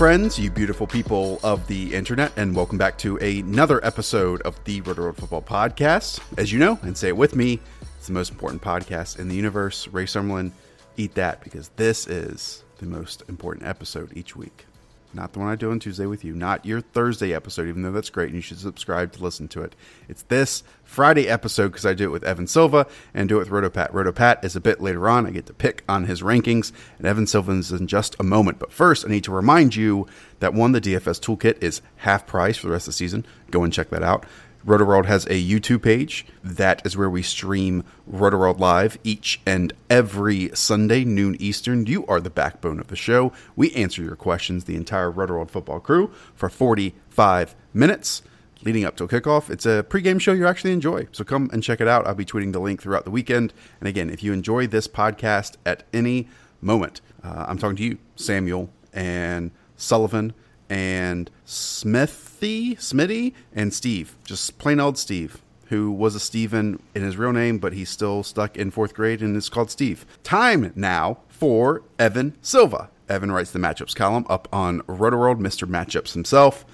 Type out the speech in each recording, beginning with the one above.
Friends, you beautiful people of the internet, and welcome back to another episode of the RotoWorld Football Podcast. As you know, and say it with me, it's the most important podcast in the universe. Ray Summerlin, eat that because this is the most important episode each week. Not the one I do on Tuesday with you, not your Thursday episode, even though that's great and you should subscribe to listen to it. It's this Friday episode because I do it with Evan Silva and do it with Rotopat. Rotopat is a bit later on. I get to pick on his rankings, and Evan Silva is in just a moment. But first, I need to remind you that one, the DFS toolkit is half price for the rest of the season. Go and check that out. RotoWorld has a YouTube page. That is where we stream RotoWorld Live each and every Sunday, noon Eastern. You are the backbone of the show. We answer your questions, the entire RotoWorld football crew, for 45 minutes leading up to kickoff. It's a pregame show you actually enjoy. So come and check it out. I'll be tweeting the link throughout the weekend. And again, if you enjoy this podcast at any moment, uh, I'm talking to you, Samuel, and Sullivan, and Smithy, Smitty, and Steve. Just plain old Steve, who was a Steven in his real name, but he's still stuck in fourth grade and is called Steve. Time now for Evan Silva. Evan writes the matchups column up on RotoWorld, Mr. Matchups himself.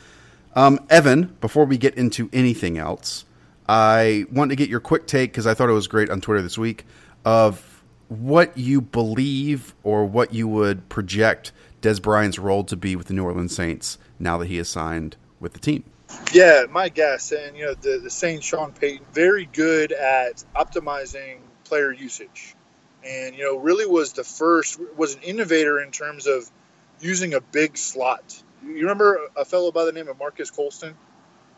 Um, Evan, before we get into anything else, I want to get your quick take because I thought it was great on Twitter this week of what you believe or what you would project Dez Bryant's role to be with the New Orleans Saints now that he is signed with the team. Yeah, my guess, and you know, the the Saints, Sean Payton, very good at optimizing player usage, and you know, really was the first was an innovator in terms of using a big slot. You remember a fellow by the name of Marques Colston,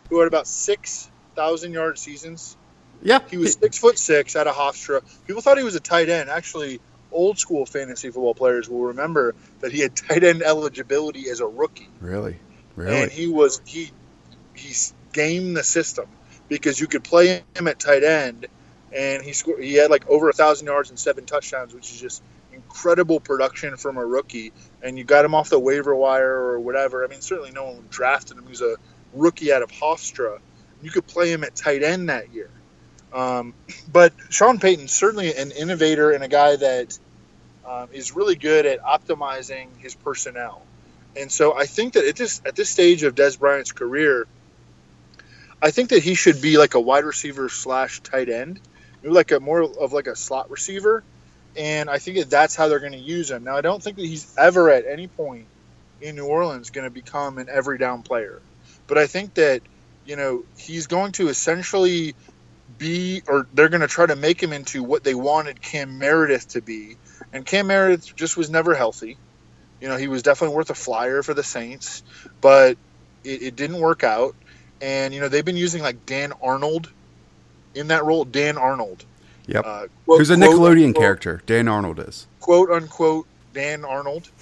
who had about six thousand yard seasons. Yeah, he was six foot six out of Hofstra. People thought he was a tight end. Actually, old school fantasy football players will remember that he had tight end eligibility as a rookie. Really, really, and he was he he gamed the system because you could play him at tight end, and he scored. He had like over a thousand yards and seven touchdowns, which is just incredible production from a rookie. And you got him off the waiver wire or whatever. I mean, certainly no one drafted him. He was a rookie out of Hofstra. You could play him at tight end that year. Um, but Sean Payton certainly an innovator and a guy that um, is really good at optimizing his personnel. And so I think that at this at this stage of Dez Bryant's career, I think that he should be like a wide receiver slash tight end, maybe like a more of like a slot receiver. And I think that that's how they're going to use him. Now I don't think that he's ever at any point in New Orleans going to become an every down player, but I think that you know he's going to essentially be, or they're going to try to make him into what they wanted Cam Meredith to be. And Cam Meredith just was never healthy. You know, he was definitely worth a flyer for the Saints, but it, it didn't work out. And, you know, they've been using like Dan Arnold in that role. Dan Arnold. Yep. Uh, quote, Who's a Nickelodeon unquote, character. Dan Arnold is. Quote unquote Dan Arnold.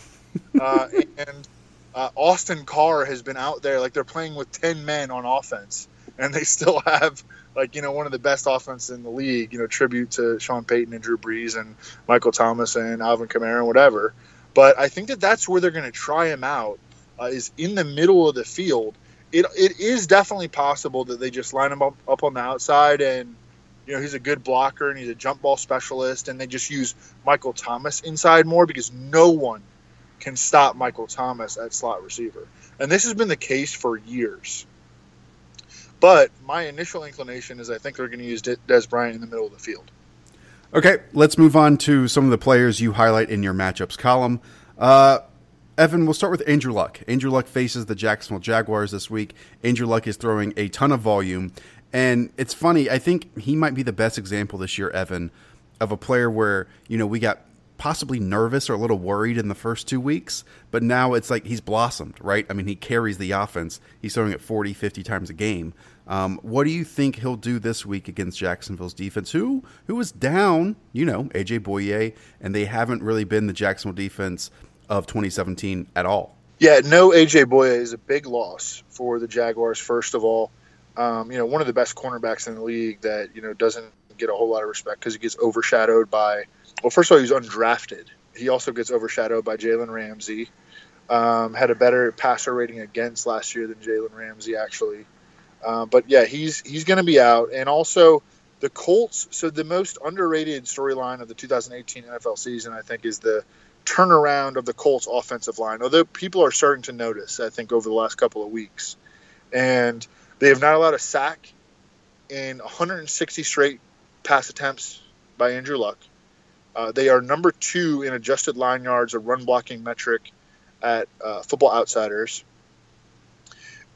Uh, and uh, Austin Carr has been out there like they're playing with 10 men on offense and they still have like you know one of the best offenses in the league. You know, tribute to Sean Payton and Drew Brees and Michael Thomas and Alvin Kamara and whatever. But I think that that's where they're going to try him out. Uh, is in the middle of the field. It it is definitely possible that they just line him up, up on the outside and you know, he's a good blocker and he's a jump ball specialist, and they just use Michael Thomas inside more because no one can stop Michael Thomas at slot receiver. And this has been the case for years. But my initial inclination is I think they're going to use Dez Bryant in the middle of the field. Okay, let's move on to some of the players you highlight in your matchups column. Uh, Evan, we'll start with Andrew Luck. Andrew Luck faces the Jacksonville Jaguars this week. Andrew Luck is throwing a ton of volume. And it's funny, I think he might be the best example this year, Evan, of a player where, you know, we got possibly nervous or a little worried in the first two weeks, but now it's like he's blossomed, right? I mean, he carries the offense. He's throwing it 40, 50 times a game. Um, what do you think he'll do this week against Jacksonville's defense, who who was down, you know, AJ Bouye, and they haven't really been the Jacksonville defense of 2017 at all? Yeah, no AJ Bouye is a big loss for the Jaguars. First of all, um, you know, one of the best cornerbacks in the league that you know doesn't get a whole lot of respect because he gets overshadowed by well, first of all, he's undrafted. He also gets overshadowed by Jalen Ramsey. Um, had a better passer rating against last year than Jalen Ramsey actually. Uh, but yeah, he's he's going to be out, and also the Colts. So the most underrated storyline of the 2018 NFL season, I think, is the turnaround of the Colts offensive line. Although people are starting to notice, I think, over the last couple of weeks, and they have not allowed a sack in 160 straight pass attempts by Andrew Luck. Uh, they are number two in adjusted line yards, a run blocking metric at uh, Football Outsiders,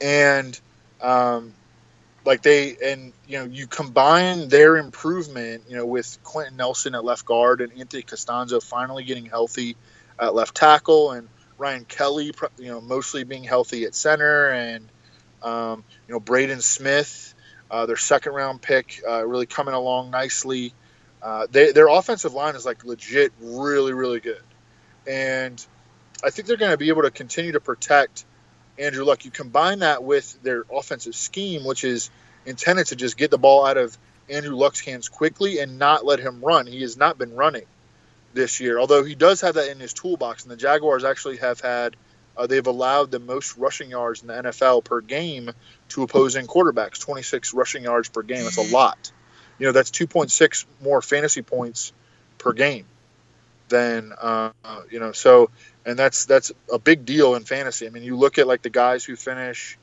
and um, like they and you know you combine their improvement, you know, with Quenton Nelson at left guard and Anthony Castonzo finally getting healthy at left tackle, and Ryan Kelly, you know, mostly being healthy at center, and um, you know Braden Smith, uh, their second round pick, uh, really coming along nicely. Uh, they, their offensive line is like legit, really, really good, and I think they're going to be able to continue to protect Andrew Luck. You combine that with their offensive scheme, which is intended to just get the ball out of Andrew Luck's hands quickly and not let him run. He has not been running this year, although he does have that in his toolbox. And the Jaguars actually have had, uh, they've allowed the most rushing yards in the NFL per game to opposing quarterbacks 26 rushing yards per game. That's a lot you know that's 2.6 more fantasy points per game than uh, you know so and that's that's a big deal in fantasy. I mean you look at like the guys who finish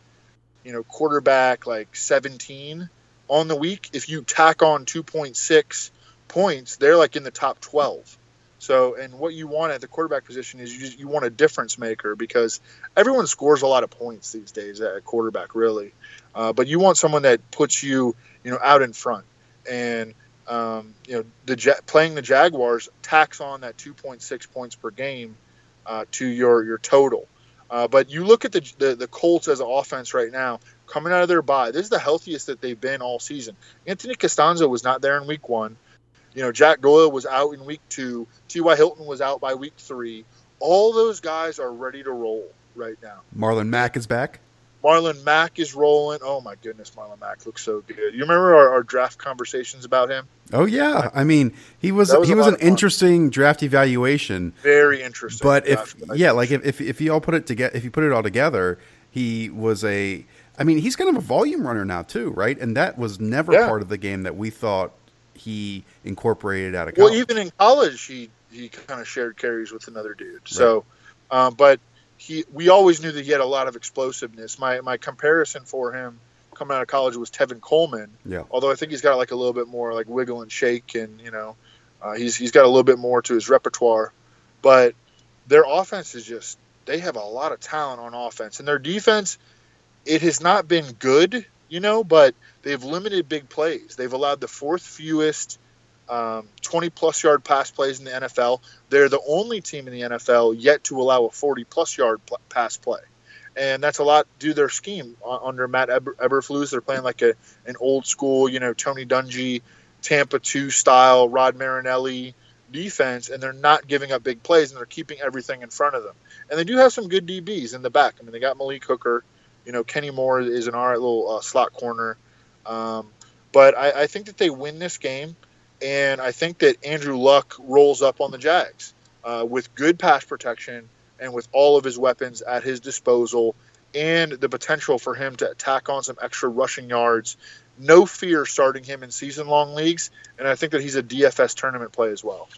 you know quarterback like 17 on the week if you tack on 2.6 points they're like in the top 12 so and what you want at the quarterback position is you you want a difference maker because everyone scores a lot of points these days at quarterback really. Uh, but you want someone that puts you you know out in front and um, you know the playing the Jaguars tax on that 2.6 points per game uh, to your your total. Uh, but you look at the, the, the Colts as an offense right now, coming out of their bye. This is the healthiest that they've been all season. Anthony Castonzo was not there in Week One. You know, Jack Doyle was out in Week Two. T.Y. Hilton was out by Week Three. All those guys are ready to roll right now. Marlon Mack is back. Marlon Mack is rolling. Oh my goodness, Marlon Mack looks so good. You remember our, our draft conversations about him? Oh yeah, I mean he was, was he was an interesting draft evaluation. Very interesting. But if yeah, like if, if if you all put it together, if you put it all together, he was a. I mean, he's kind of a volume runner now too, right? And that was never yeah. part of the game that we thought he incorporated out of college. Well, even in college, he he kind of shared carries with another dude. Right. So, um, but he we always knew that he had a lot of explosiveness. My my comparison for him coming out of college was Tevin Coleman. Yeah. Although I think he's got like a little bit more like wiggle and shake, and you know, uh, he's he's got a little bit more to his repertoire. But their offense is just they have a lot of talent on offense, and their defense it has not been good, you know, but they've limited big plays. They've allowed the fourth fewest um, 20 plus yard pass plays in the NFL. They're the only team in the NFL yet to allow a 40 plus yard pl- pass play. And that's a lot due their scheme under Matt Eber- Eberflus. They're playing like a an old school, you know, Tony Dungy, Tampa 2 style, Rod Marinelli defense, and they're not giving up big plays and they're keeping everything in front of them. And they do have some good DBs in the back. I mean, they got Malik Hooker. You know, Kenny Moore is an all right little uh, slot corner. Um, but I, I think that they win this game and I think that Andrew Luck rolls up on the Jags uh, with good pass protection and with all of his weapons at his disposal and the potential for him to tack on some extra rushing yards no fear starting him in season long leagues, and I think that he's a DFS tournament play as well.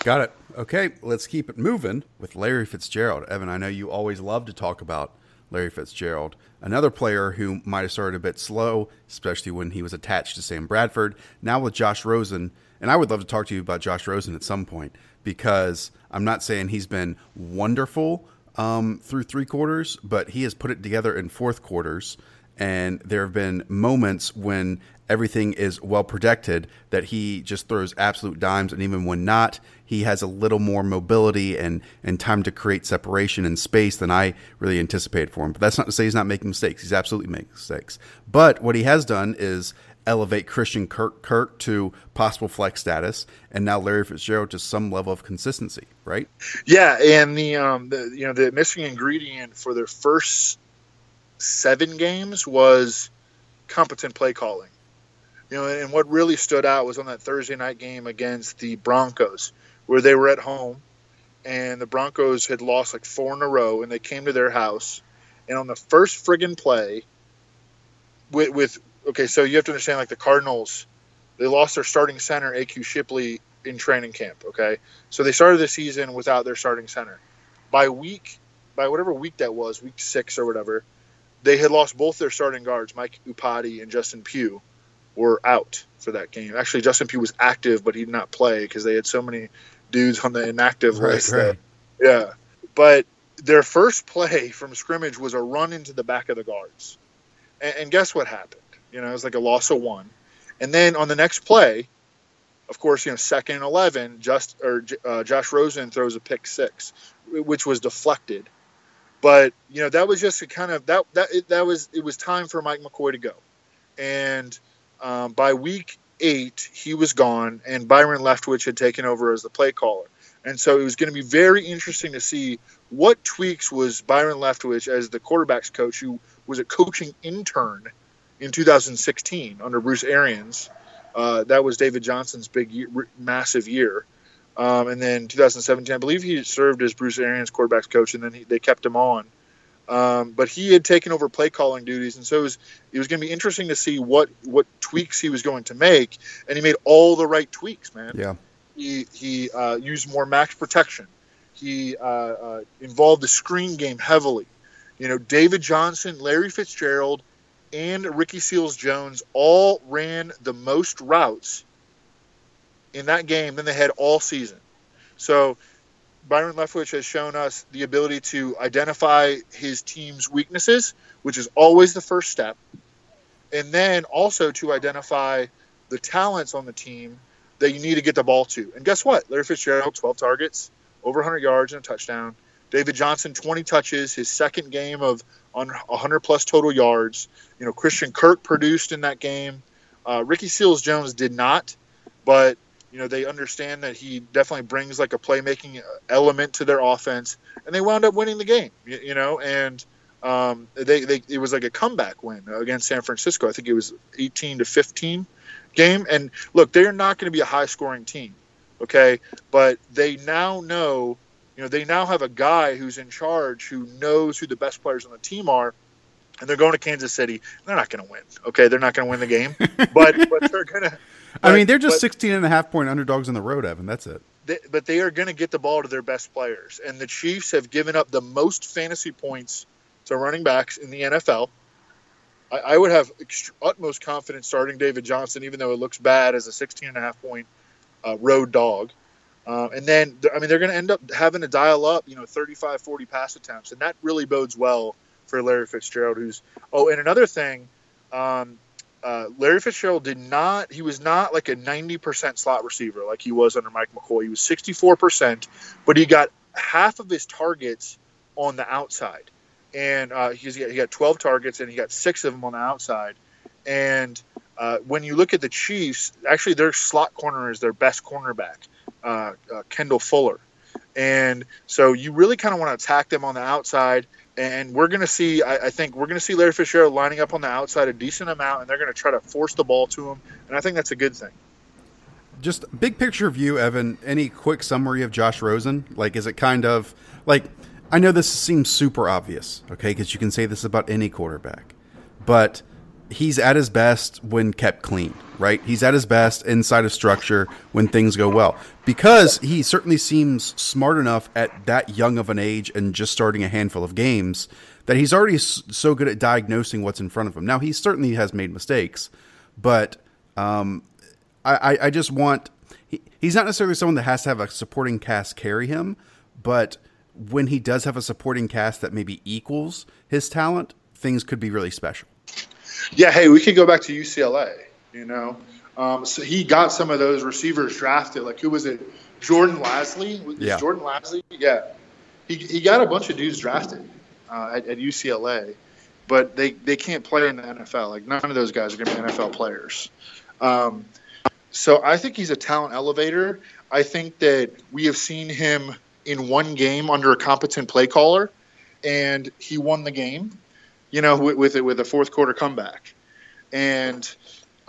Got it. Okay, let's keep it moving with Larry Fitzgerald. Evan, I know you always love to talk about Larry Fitzgerald, another player who might have started a bit slow, especially when he was attached to Sam Bradford. Now with Josh Rosen, and I would love to talk to you about Josh Rosen at some point because I'm not saying he's been wonderful um, through three quarters, but he has put it together in fourth quarters. And there have been moments when everything is well protected that he just throws absolute dimes. And even when not, he has a little more mobility and, and time to create separation and space than I really anticipated for him. But that's not to say he's not making mistakes. He's absolutely making mistakes. But what he has done is elevate Christian Kirk, Kirk to possible flex status, and now Larry Fitzgerald to some level of consistency, right? Yeah, and the um, the you know the missing ingredient for their first seven games was competent play calling. You know, and what really stood out was on that Thursday night game against the Broncos, where they were at home, and the Broncos had lost like four in a row, and they came to their house, and on the first friggin' play, with, with okay, so you have to understand like the Cardinals, they lost their starting center AQ Shipley in training camp. Okay, so they started the season without their starting center. By week, by whatever week that was, week six or whatever, they had lost both their starting guards, Mike Iupati and Justin Pugh, were out for that game. Actually, Justin Pugh was active, but he did not play because they had so many dudes on the inactive Right, list. right. That, yeah, but their first play from scrimmage was a run into the back of the guards, and, and guess what happened? You know, it was like a loss of one, and then on the next play, of course, you know, second and eleven, just or uh, Josh Rosen throws a pick six, which was deflected. But you know, that was just a kind of that that it, that was it was time for Mike McCoy to go, and um, by week eight he was gone, and Byron Leftwich had taken over as the play caller, and so it was going to be very interesting to see what tweaks was Byron Leftwich as the quarterbacks coach, who was a coaching intern in 2016 under Bruce Arians. Uh, that was David Johnson's big, year, massive year. Um, and then 2017, I believe he served as Bruce Arians' quarterbacks coach, and then he, they kept him on. Um, but he had taken over play calling duties, and so it was, it was going to be interesting to see what what tweaks he was going to make. And he made all the right tweaks, man. Yeah. He he uh, used more max protection. He uh, uh, involved the screen game heavily. You know, David Johnson, Larry Fitzgerald, and Ricky Seals Jones all ran the most routes in that game than they had all season. So Byron Leftwich has shown us the ability to identify his team's weaknesses, which is always the first step, and then also to identify the talents on the team that you need to get the ball to. And guess what? Larry Fitzgerald, 12 targets, over 100 yards and a touchdown. David Johnson, 20 touches, his second game of on 100 plus total yards. You know, Christian Kirk produced in that game. Uh, Ricky Seals Jones did not, but you know they understand that he definitely brings like a playmaking element to their offense, and they wound up winning the game. You, you know, and um, they, they it was like a comeback win against San Francisco. I think it was 18 to 15 game. And look, they're not going to be a high scoring team, okay, but they now know you know, they now have a guy who's in charge who knows who the best players on the team are, and they're going to Kansas City. They're not going to win. Okay, they're not going to win the game, but but they're going to. I mean, they're just 16 and a half point underdogs on the road, Evan. That's it. They, but they are going to get the ball to their best players, and the Chiefs have given up the most fantasy points to running backs in the NFL. I, I would have ext- utmost confidence starting David Johnson, even though it looks bad as a 16 and a half point uh, road dog. Uh, and then, I mean, they're going to end up having to dial up, you know, 35, 40 pass attempts. And that really bodes well for Larry Fitzgerald, who's, oh, and another thing, um, uh, Larry Fitzgerald did not, he was not like a 90% slot receiver like he was under Mike McCoy. He was 64%, but he got half of his targets on the outside. And uh, he got 12 targets and he got six of them on the outside. And uh, when you look at the Chiefs, actually, their slot corner is their best cornerback uh, uh, Kendall Fuller. And so you really kind of want to attack them on the outside. And we're going to see, I, I think we're going to see Larry Fitzgerald lining up on the outside a decent amount, and they're going to try to force the ball to him. And I think that's a good thing. Just big picture view, Evan. Any quick summary of Josh Rosen? Like, is it kind of like I know this seems super obvious, okay? Because you can say this about any quarterback, but he's at his best when kept clean, right? He's at his best inside of structure when things go well. Because he certainly seems smart enough at that young of an age and just starting a handful of games that he's already so good at diagnosing what's in front of him. Now, he certainly has made mistakes, but um, I, I just want. He, he's not necessarily someone that has to have a supporting cast carry him, but when he does have a supporting cast that maybe equals his talent, things could be really special. Yeah, hey, we could go back to UCLA. You know, um, so he got some of those receivers drafted. Like who was it? Jordan Lasley. Yeah. Jordan Lasley. Yeah, he he got a bunch of dudes drafted uh, at, at UCLA, but they they can't play in the NFL. Like none of those guys are going to be NFL players. Um, so I think he's a talent elevator. I think that we have seen him in one game under a competent play caller, and he won the game you know, with with, it, with a fourth quarter comeback. And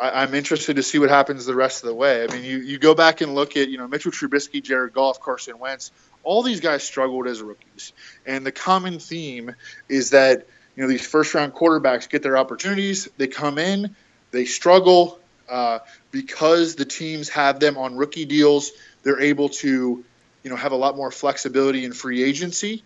I, am interested to see what happens the rest of the way. I mean, you, you go back and look at, you know, Mitchell Trubisky, Jared Goff, Carson Wentz, all these guys struggled as rookies. And the common theme is that, you know, these first round quarterbacks get their opportunities, they come in, they struggle. Uh, because the teams have them on rookie deals, they're able to, you know, have a lot more flexibility in free agency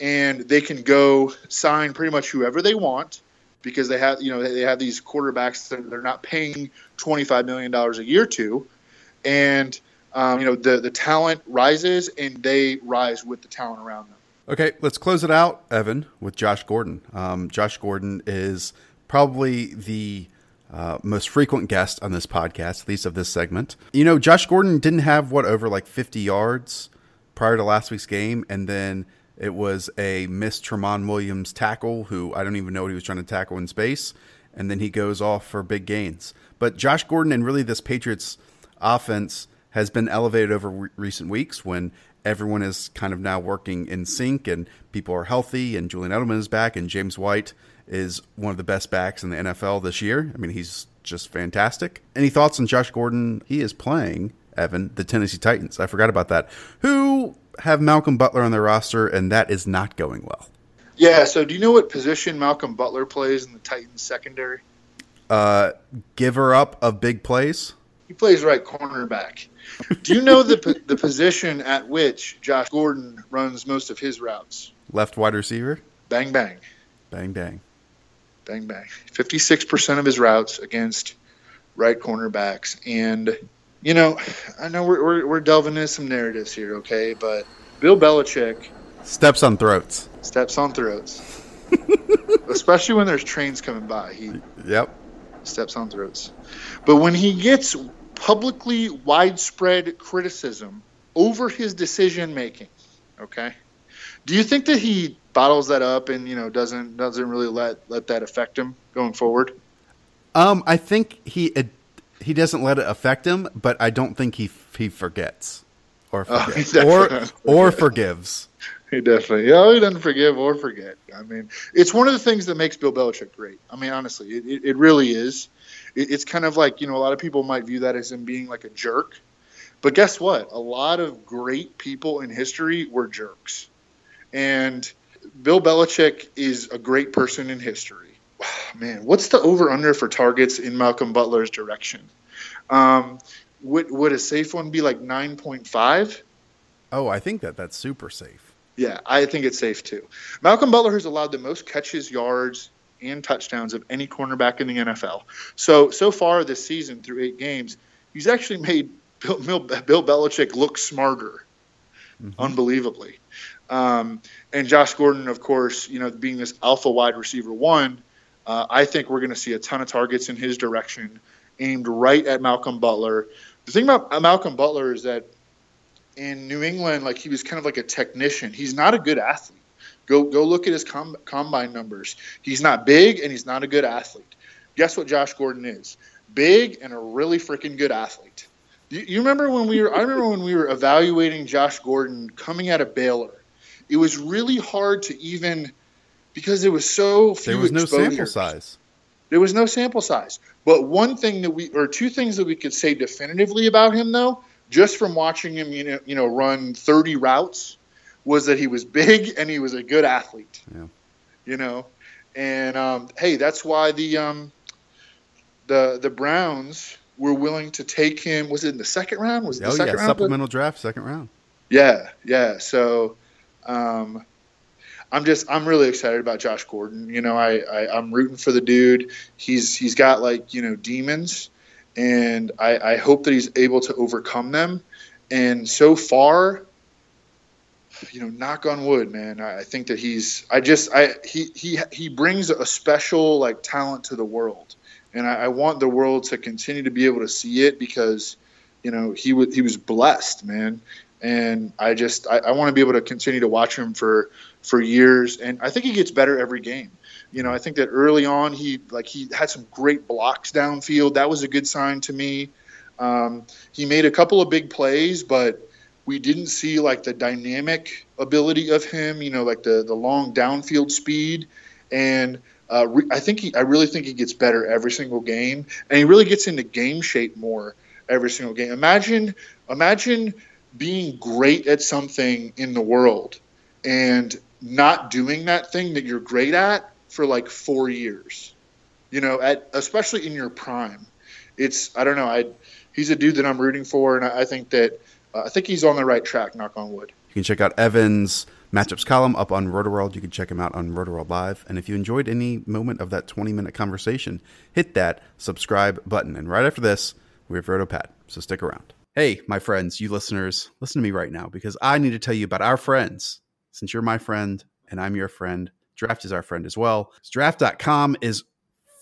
and they can go sign pretty much whoever they want because they have you know they have these quarterbacks that they're not paying twenty five million dollars a year to, and um, you know the the talent rises and they rise with the talent around them. Okay, let's close it out, Evan, with Josh Gordon. Um, Josh Gordon is probably the uh, most frequent guest on this podcast, at least of this segment. You know, Josh Gordon didn't have what over like fifty yards prior to last week's game, and then it was a miss Tramon Williams tackle, who I don't even know what he was trying to tackle in space, and then he goes off for big gains. But Josh Gordon and really this Patriots offense has been elevated over re- recent weeks when everyone is kind of now working in sync and people are healthy and Julian Edelman is back and James White is one of the best backs in the NFL this year. I mean, he's just fantastic. Any thoughts on Josh Gordon? He is playing Evan, the Tennessee Titans. I forgot about that. Who have Malcolm Butler on their roster, and that is not going well. Yeah. So, do you know what position Malcolm Butler plays in the Titans secondary? Uh, giver up of big plays. He plays right cornerback. Do you know the the position at which Josh Gordon runs most of his routes? Left wide receiver. Bang bang. Bang bang. Bang bang. Fifty six percent of his routes against right cornerbacks, and you know, I know we're, we're, we're delving into some narratives here, okay? But Bill Belichick steps on throats. Steps on throats. Especially when there's trains coming by. He Yep. Steps on throats. But when he gets publicly widespread criticism over his decision making, okay? Do you think that he bottles that up and, you know, doesn't doesn't really let let that affect him going forward? Um, I think he he doesn't let it affect him, but I don't think he he forgets or forgets oh, or or forgives. He definitely, yeah, he doesn't forgive or forget. I mean, it's one of the things that makes Bill Belichick great. I mean, honestly, it, it, it really is. It, it's kind of like you know, a lot of people might view that as him being like a jerk, but guess what? A lot of great people in history were jerks, and Bill Belichick is a great person in history man, what's the over under for targets in Malcolm Butler's direction? Um, would would a safe one be like nine point five? Oh, I think that that's super safe. Yeah, I think it's safe too. Malcolm Butler has allowed the most catches, yards, and touchdowns of any cornerback in the NFL. So so far this season through eight games, he's actually made Bill, Bill, Bill Belichick look smarter, mm-hmm. unbelievably. Um, and Josh Gordon, of course, you know, being this alpha wide receiver one, uh, I think we're going to see a ton of targets in his direction aimed right at Malcolm Butler. The thing about Malcolm Butler is that in New England, like he was kind of like a technician. He's not a good athlete. Go go look at his com- combine numbers. He's not big and he's not a good athlete. Guess what Josh Gordon is? Big and a really freaking good athlete. You, you remember when we were? I remember when we were evaluating Josh Gordon coming out of Baylor. It was really hard to even because there was so few. There was no sample size. There was no sample size. But one thing that we, or two things that we could say definitively about him, though, just from watching him, you know, you know, run 30 routes, was that he was big and he was a good athlete. Yeah. You know, and um, hey, that's why the um, the the Browns were willing to take him. Was it in the second round? Was it the oh second yeah, round? supplemental draft, second round. Yeah, yeah. So, um, I'm just I'm really excited about Josh Gordon. You know, I, I I'm rooting for the dude. He's he's got like you know demons, and I I hope that he's able to overcome them. And so far, you know, knock on wood, man. I, I think that he's. I just I he he he brings a special like talent to the world, and I, I want the world to continue to be able to see it because, you know, he was he was blessed, man. And I just I, I want to be able to continue to watch him for for years, and I think he gets better every game. You know, I think that early on he like he had some great blocks downfield. That was a good sign to me. Um, he made a couple of big plays, but we didn't see like the dynamic ability of him. You know, like the the long downfield speed, and uh, re- I think he I really think he gets better every single game, and he really gets into game shape more every single game. Imagine imagine being great at something in the world and not doing that thing that you're great at for like four years you know at especially in your prime it's i don't know i he's a dude that i'm rooting for and i, I think that uh, i think he's on the right track knock on wood You can check out Evan's matchups column up on RotoWorld. You can check him out on RotoWorld Live. And if you enjoyed any moment of that 20 minute conversation, hit that subscribe button. And right after this, we have RotoPat. So stick around. Hey, my friends, you listeners, listen to me right now because I need to tell you about our friends. Since you're my friend and I'm your friend, Draft is our friend as well. Draft.com is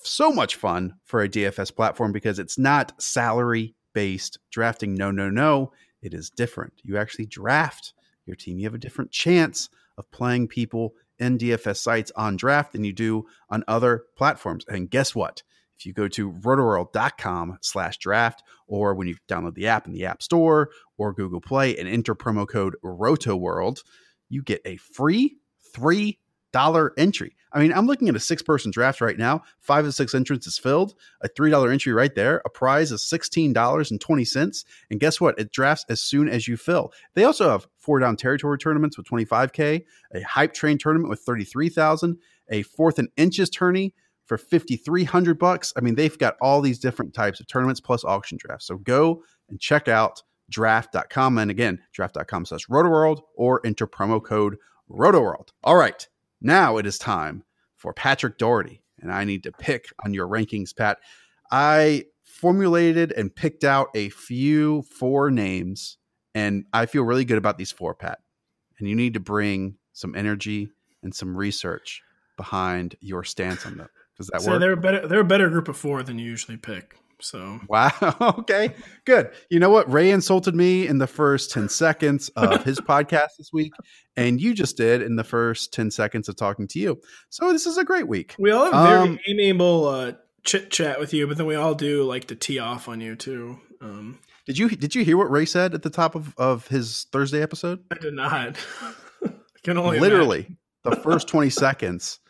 so much fun for a DFS platform because it's not salary based drafting. No, no, no. It is different. You actually draft your team. You have a different chance of playing people in DFS sites on draft than you do on other platforms. And guess what? If you go to rotoworld.com slash draft, or when you download the app in the App Store or Google Play and enter promo code ROTOWORLD, you get a free three dollar entry. I mean, I'm looking at a six person draft right now. Five of six entrants is filled. A three dollar entry right there. A prize is sixteen dollars and twenty cents. And guess what? It drafts as soon as you fill. They also have four down territory tournaments with twenty five k, a hype train tournament with thirty three thousand, a fourth and inches tourney for fifty three hundred bucks. I mean, they've got all these different types of tournaments plus auction drafts. So go and check out draft.com. And again, draft.com slash rotoworld or enter promo code rotoworld. All right. Now it is time for Patrick Doherty. And I need to pick on your rankings, Pat. I formulated and picked out a few four names, and I feel really good about these four, Pat. And you need to bring some energy and some research behind your stance on them. Does that So work? they're a better they're a better group of four than you usually pick. So Wow. Okay. Good. You know what? Ray insulted me in the first 10 seconds of his podcast this week, and you just did in the first 10 seconds of talking to you. So this is a great week. we all have a very Um, amiable uh, chit chat with you, but then we all do like to tee off on you too. Um, Did you did you hear what Ray said at the top of, of his Thursday episode? I did not. I can only Literally, the first 20 seconds,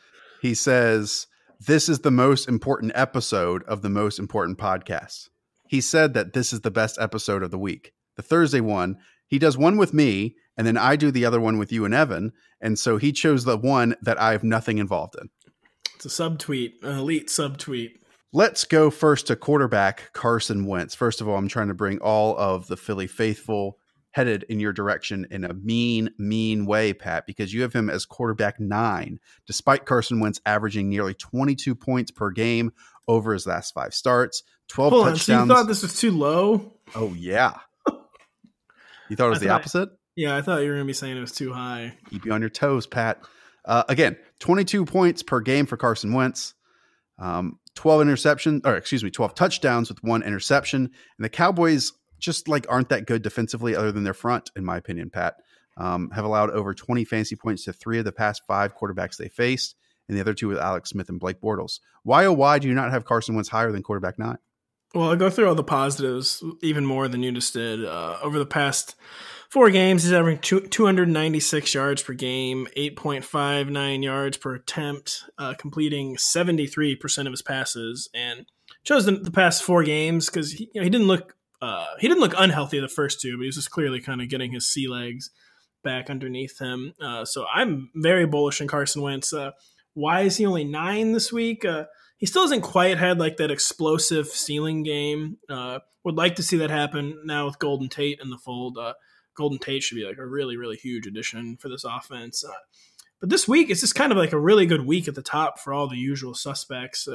he says, This is the most important episode of the most important podcast. He said that this is the best episode of the week. The Thursday one, he does one with me, and then I do the other one with you and Evan. And so he chose the one that I have nothing involved in. It's a subtweet, an elite subtweet. Let's go first to quarterback Carson Wentz. First of all, I'm trying to bring all of the Philly faithful headed in your direction in a mean, mean way, Pat, because you have him as quarterback nine, despite Carson Wentz averaging nearly 22 points per game over his last five starts, 12 Hold on, so you thought this was too low? oh, yeah. You thought it was the opposite? Yeah, I thought you were gonna be saying it was too high. keep you on your toes, Pat. Uh, again, 22 points per game for Carson Wentz, um, 12 interception, or excuse me, 12 touchdowns with one interception. And the Cowboys just like aren't that good defensively, other than their front, in my opinion. Pat um, have allowed over 20 fantasy points to three of the past five quarterbacks they faced, and the other two with Alex Smith and Blake Bortles. Why oh why do you not have Carson Wentz higher than quarterback nine? Well, I'll go through all the positives even more than you just did. Uh, over the past four games, he's averaging two, 296 yards per game, 8.59 yards per attempt, uh, completing 73% of his passes, and chose the, the past four games because he, you know, he didn't look uh, he didn't look unhealthy the first two, but he was just clearly kind of getting his sea legs back underneath him. Uh, so I'm very bullish on Carson Wentz. Uh, why is he only nine this week? Uh, he still hasn't quite had like that explosive ceiling game. Uh, would like to see that happen now with Golden Tate in the fold. Golden Tate should be like a really, really huge addition for this offense. But this week, it's just kind of like a really good week at the top for all the usual suspects.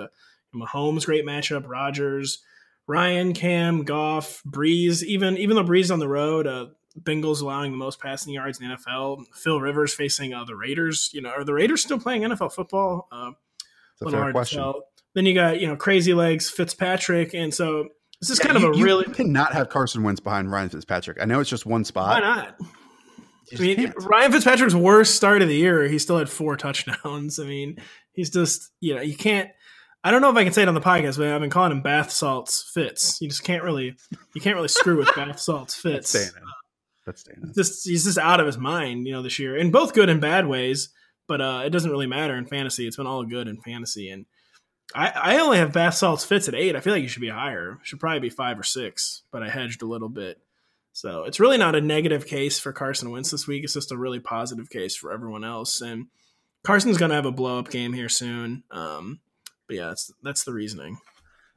Mahomes, great matchup. Rodgers, Ryan, Cam, Goff, Brees, Even even though Brees on the road, uh, Bengals allowing the most passing yards in the NFL. Phil Rivers facing uh, the Raiders. You know, are the Raiders still playing NFL football? Uh, it's a fair question. Then you got you know crazy legs Fitzpatrick, and so this is yeah, kind you, of a really. you cannot have Carson Wentz behind Ryan Fitzpatrick. I know it's just one spot. Why not? I mean, can't. Ryan Fitzpatrick's worst start of the year, he still had four touchdowns. I mean, he's just you know you can't. I don't know if I can say it on the podcast, but I've been calling him bath salts Fitz. You just can't really you can't really screw with bath salts Fitz. That's staying That's staying Just he's just out of his mind, you know, this year in both good and bad ways. But uh, it doesn't really matter in fantasy. It's been all good in fantasy, and I, I only have bath salts Fitz at eight. I feel like you should be higher. Should probably be five or six, but I hedged a little bit. So it's really not a negative case for Carson Wentz this week. It's just a really positive case for everyone else. And Carson's going to have a blow up game here soon. Um, but yeah, that's that's the reasoning.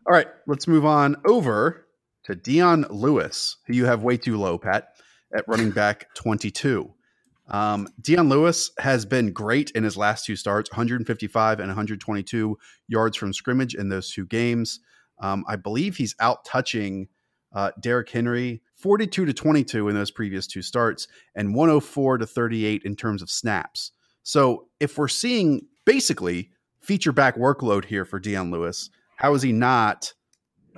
All right, let's move on over to Dion Lewis, who you have way too low, Pat, at running back 22. Um, Dion Lewis has been great in his last two starts 155 and 122 yards from scrimmage in those two games. Um, I believe he's out touching uh, Derrick Henry 42 to 22 in those previous two starts and 104 to 38 in terms of snaps. So if we're seeing basically feature back workload here for Dion Lewis, how is he not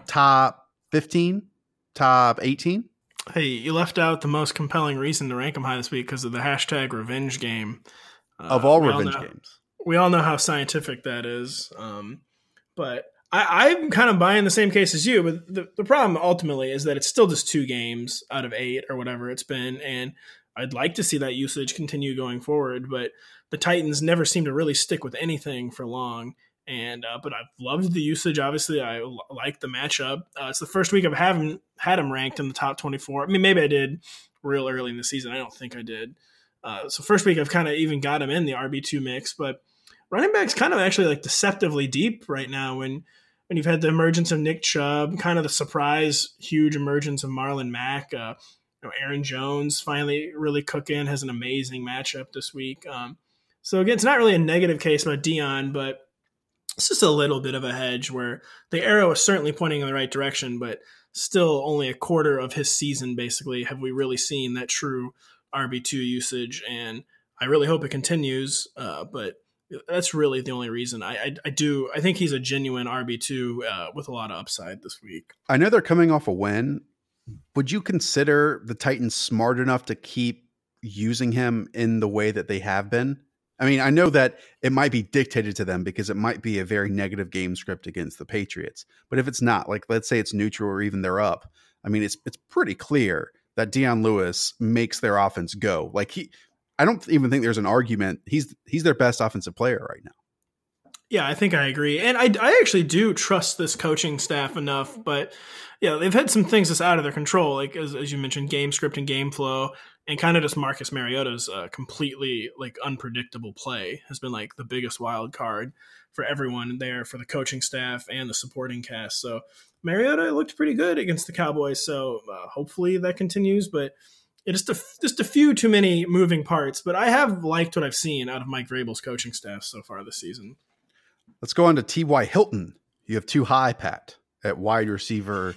top 15, top 18? Hey, you left out the most compelling reason to rank him high this week because of the hashtag revenge game. Uh, of all revenge all know, games. We all know how scientific that is. Um, but I, am kind of buying the same case as you, but the, the problem ultimately is that it's still just two games out of eight or whatever it's been. And I'd like to see that usage continue going forward, but the Titans never seem to really stick with anything for long. And uh, but I've loved the usage. Obviously, I l- like the matchup. Uh, it's the first week I've haven't had him ranked in the top 24. I mean, maybe I did real early in the season. I don't think I did. Uh, so first week I've kind of even got him in the RB two mix, but running backs kind of actually like deceptively deep right now when when you've had the emergence of Nick Chubb, kind of the surprise huge emergence of Marlon Mack. Uh, you know, Aaron Jones finally really cooking has an amazing matchup this week. Um, so again, it's not really a negative case about Dion, but it's just a little bit of a hedge where the arrow is certainly pointing in the right direction, but still only a quarter of his season basically have we really seen that true RB two usage, and I really hope it continues. Uh, but that's really the only reason I, I, I do I think he's a genuine RB two uh, with a lot of upside this week. I know they're coming off a win. Would you consider the Titans smart enough to keep using him in the way that they have been? I mean, I know that it might be dictated to them because it might be a very negative game script against the Patriots. But if it's not, like let's say it's neutral or even they're up, I mean, it's it's pretty clear that Dion Lewis makes their offense go. Like he I don't even think there's an argument. He's he's their best offensive player right now. Yeah, I think I agree, and I, I actually do trust this coaching staff enough. But yeah, they've had some things that's out of their control, like as, as you mentioned, game script and game flow, and kind of just Marcus Mariota's uh, completely like unpredictable play has been like the biggest wild card for everyone there, for the coaching staff and the supporting cast. So Mariota looked pretty good against the Cowboys, so uh, hopefully that continues. But just a just a few too many moving parts, but I have liked what I've seen out of Mike Vrabel's coaching staff so far this season. Let's go on to T.Y. Hilton. You have too high, Pat, at wide receiver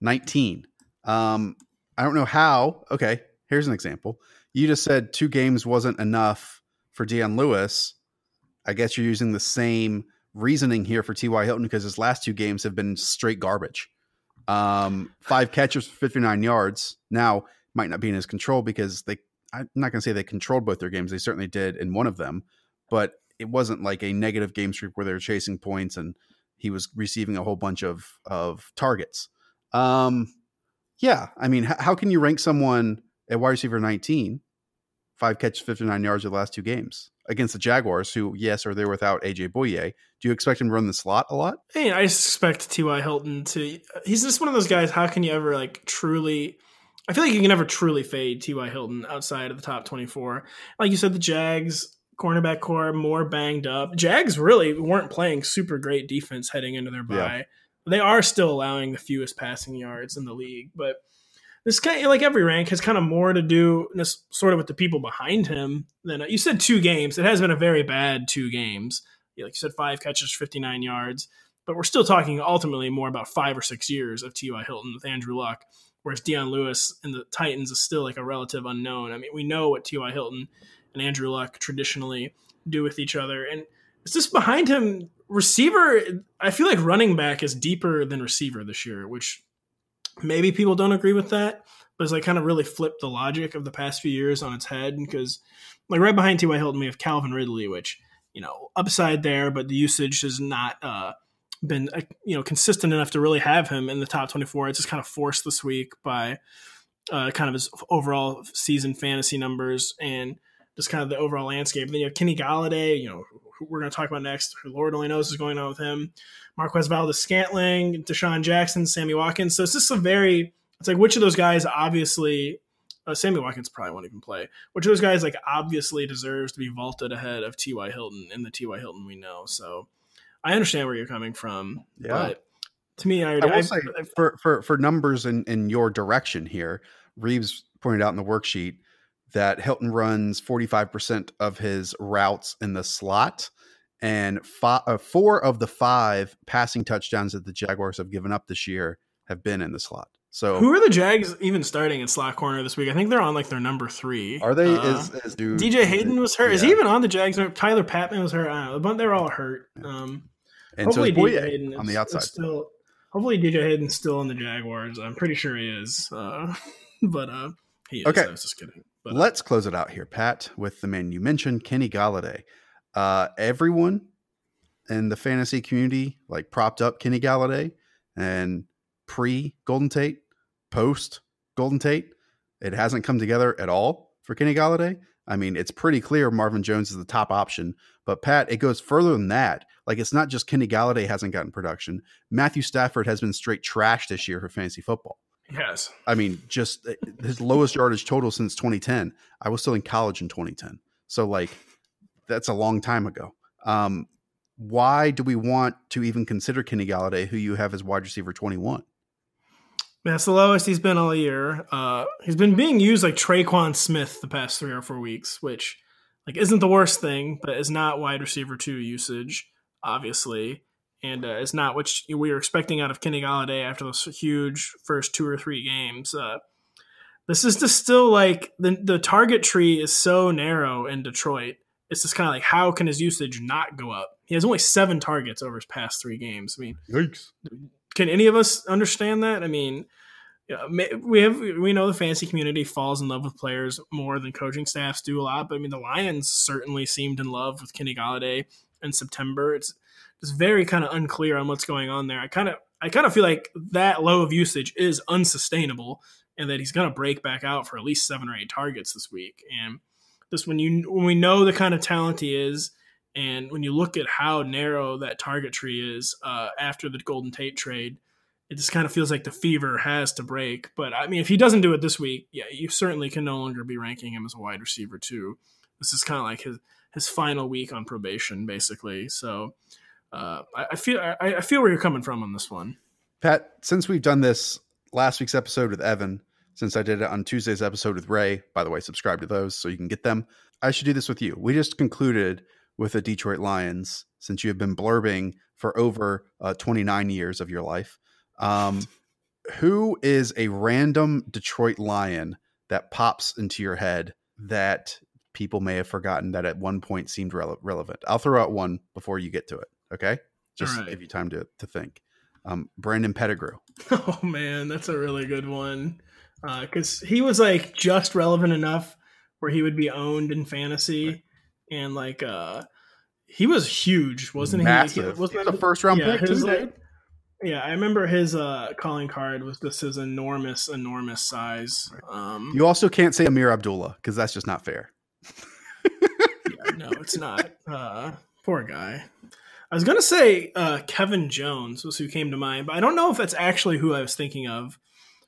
19. Um, I don't know how. Okay, here's an example. You just said two games wasn't enough for Dion Lewis. I guess you're using the same reasoning here for T.Y. Hilton because his last two games have been straight garbage. Um, five catches for 59 yards. Now, might not be in his control because they I'm not going to say they controlled both their games. They certainly did in one of them, but it wasn't like a negative game streak where they were chasing points and he was receiving a whole bunch of of targets. Um, yeah, I mean, how can you rank someone at wide receiver 19, five catches, 59 yards in the last two games against the Jaguars, who, yes, are there without AJ Bouye? Do you expect him to run the slot a lot? I, I expect T.Y. Hilton to. He's just one of those guys. How can you ever like truly I feel like you can never truly fade T.Y. Hilton outside of the top 24. Like you said, the Jags, cornerback core more banged up. Jags really weren't playing super great defense heading into their bye. Yeah. They are still allowing the fewest passing yards in the league, but this of, like every rank has kind of more to do sort of with the people behind him than uh, you said two games. It has been a very bad two games. Like you said, five catches, 59 yards, but we're still talking ultimately more about five or six years of T.Y. Hilton with Andrew Luck, whereas Dion Lewis and the Titans is still like a relative unknown. I mean, we know what T.Y. Hilton and Andrew Luck traditionally do with each other. And it's just behind him, receiver, I feel like running back is deeper than receiver this year, which maybe people don't agree with that, but it's like kind of really flipped the logic of the past few years on its head. Because like right behind T.Y. Hilton, we have Calvin Ridley, which, you know, upside there, but the usage has not uh, been, uh, you know, consistent enough to really have him in the top 24. It's just kind of forced this week by uh, kind of his overall season fantasy numbers and – just kind of the overall landscape. And then you have Kenny Golladay, you know, we're going to talk about next. Who Lord only knows is going on with him. Marquez Valdes-Scantling, DeSean Jackson, Sammy Watkins. So it's just a very, it's like which of those guys obviously, uh, Sammy Watkins probably won't even play. Which of those guys like obviously deserves to be vaulted ahead of T.Y. Hilton in the T.Y. Hilton we know. So I understand where you're coming from. Yeah. But to me, I, I will I, say I, for, for, for numbers in, in your direction here, Reeves pointed out in the worksheet – that Hilton runs 45% of his routes in the slot. And five, uh, four of the five passing touchdowns that the Jaguars have given up this year have been in the slot. So who are the Jags even starting in slot corner this week? I think they're on like their number three. Are they? Uh, is, is dude, DJ Hayden was hurt. Yeah. Is he even on the Jags? Tyler Patmon was hurt. I don't know, but they're all hurt. Um, and hopefully so DJ Hayden on the outside. Still, hopefully DJ Hayden's still on the Jaguars. I'm pretty sure he is. Uh, but uh, he is. Okay. I was just kidding. But, Let's close it out here, Pat, with the man you mentioned, Kenny Golladay. Uh, everyone in the fantasy community like propped up Kenny Golladay and pre Golden Tate, post Golden Tate. It hasn't come together at all for Kenny Golladay. I mean, it's pretty clear Marvin Jones is the top option. But Pat, it goes further than that. Like it's not just Kenny Golladay hasn't gotten production. Matthew Stafford has been straight trash this year for fantasy football. Yes. I mean, just uh, his lowest yardage total since 2010. I was still in college in 2010. So, like, that's a long time ago. Um, why do we want to even consider Kenny Golladay, who you have as wide receiver 21? That's the lowest he's been all year. Uh, he's been being used like Tre'Quan Smith the past three or four weeks, which like isn't the worst thing, but is not wide receiver two usage, obviously and uh, it's not what we were expecting out of Kenny Golladay after those huge first two or three games. Uh, this is just still like the the target tree is so narrow in Detroit. It's just kind of like how can his usage not go up? He has only seven targets over his past three games. I mean, Yikes. can any of us understand that? I mean, we have we know the fantasy community falls in love with players more than coaching staffs do a lot. But I mean, the Lions certainly seemed in love with Kenny Golladay in September. It's is very kind of unclear on what's going on there. I kind of I kind of feel like that low of usage is unsustainable, and that he's going to break back out for at least seven or eight targets this week. And this when you when we know the kind of talent he is, and when you look at how narrow that target tree is uh, after the Golden Tate trade, it just kind of feels like the fever has to break. But I mean, if he doesn't do it this week, yeah, you certainly can no longer be ranking him as a wide receiver too. This is kind of like his his final week on probation, basically. So uh, I, I, feel I, I, feel where you're coming from on this one, Pat. Since we've done this last week's episode with Evan, since I did it on Tuesday's episode with Ray, by the way, subscribe to those so you can get them. I should do this with you. We just concluded with the Detroit Lions since you have been blurbing for over uh, 29 years of your life. Um, who is a random Detroit Lion that pops into your head that people may have forgotten that at one point seemed rele- relevant? I'll throw out one before you get to it. Okay, just right. give you time to to think. Um, Brandon Pettigrew. Oh man, that's a really good one because uh, he was like just relevant enough where he would be owned in fantasy, right. and like uh, he was huge, wasn't Massive. he? He was a first round yeah, pick. His, like, yeah, I remember his uh, calling card was this his enormous, enormous size. Right. Um, you also can't say Ameer Abdullah because that's just not fair. yeah, no, it's not. Uh, poor guy. I was gonna say uh, Kevin Jones was who came to mind, but I don't know if that's actually who I was thinking of.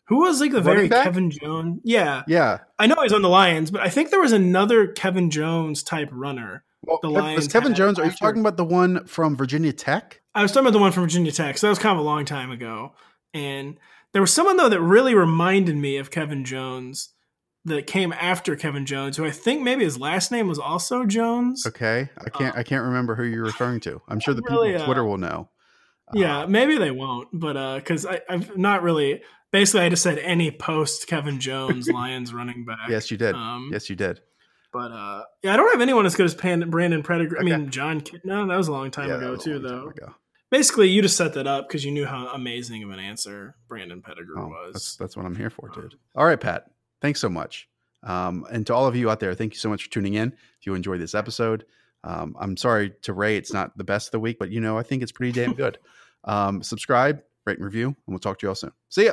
Who was like the very Kevin Jones? Yeah, yeah. I know he's on the Lions, but I think there was another Kevin Jones type runner. Well, the Lions. was Kevin Jones? Are you talking about the one from Virginia Tech? I was talking about the one from Virginia Tech. So that was kind of a long time ago. And there was someone though that really reminded me of Kevin Jones that came after Kevin Jones, who I think maybe his last name was also Jones. Okay, I can't. I can't remember who you're referring to. I'm sure the Really, people on uh, Twitter will know. Yeah, maybe they won't, but uh, because I've not really. Basically, I just said any post Kevin Jones Lions running back. Yes, you did. Um, yes, you did. But uh, yeah, I don't have anyone as good as Pan- Brandon Pettigrew. I mean, John. Ki- No, that was a long time Yeah, ago too, though. ago. Basically, you just set that up because you knew how amazing of an answer Brandon Pettigrew Oh, was. that's that's what I'm here for, dude. All right, Pat. Thanks so much. Um, and to all of you out there, thank you so much for tuning in. If you enjoyed this episode, um, I'm sorry to Ray, it's not the best of the week, but you know I think it's pretty damn good. um, subscribe, rate, and review, and we'll talk to you all soon. See ya.